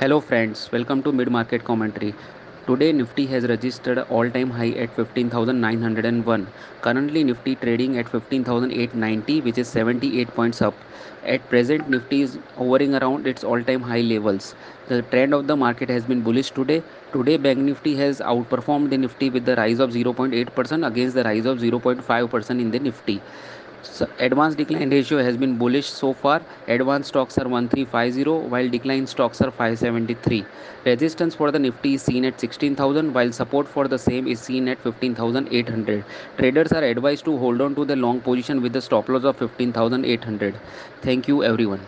Hello friends, welcome to mid market commentary. Today Nifty has registered all-time high at 15,901. Currently Nifty trading at 15,890 which is 78 points up. At present Nifty is hovering around its all-time high levels. The trend of the market has been bullish today. Today Bank Nifty has outperformed the Nifty with the rise of 0.8% against the rise of 0.5% in the Nifty. So advanced decline ratio has been bullish so far. Advanced stocks are 1350 while decline stocks are 573. Resistance for the Nifty is seen at 16,000 while support for the same is seen at 15,800. Traders are advised to hold on to the long position with the stop loss of 15,800. Thank you everyone.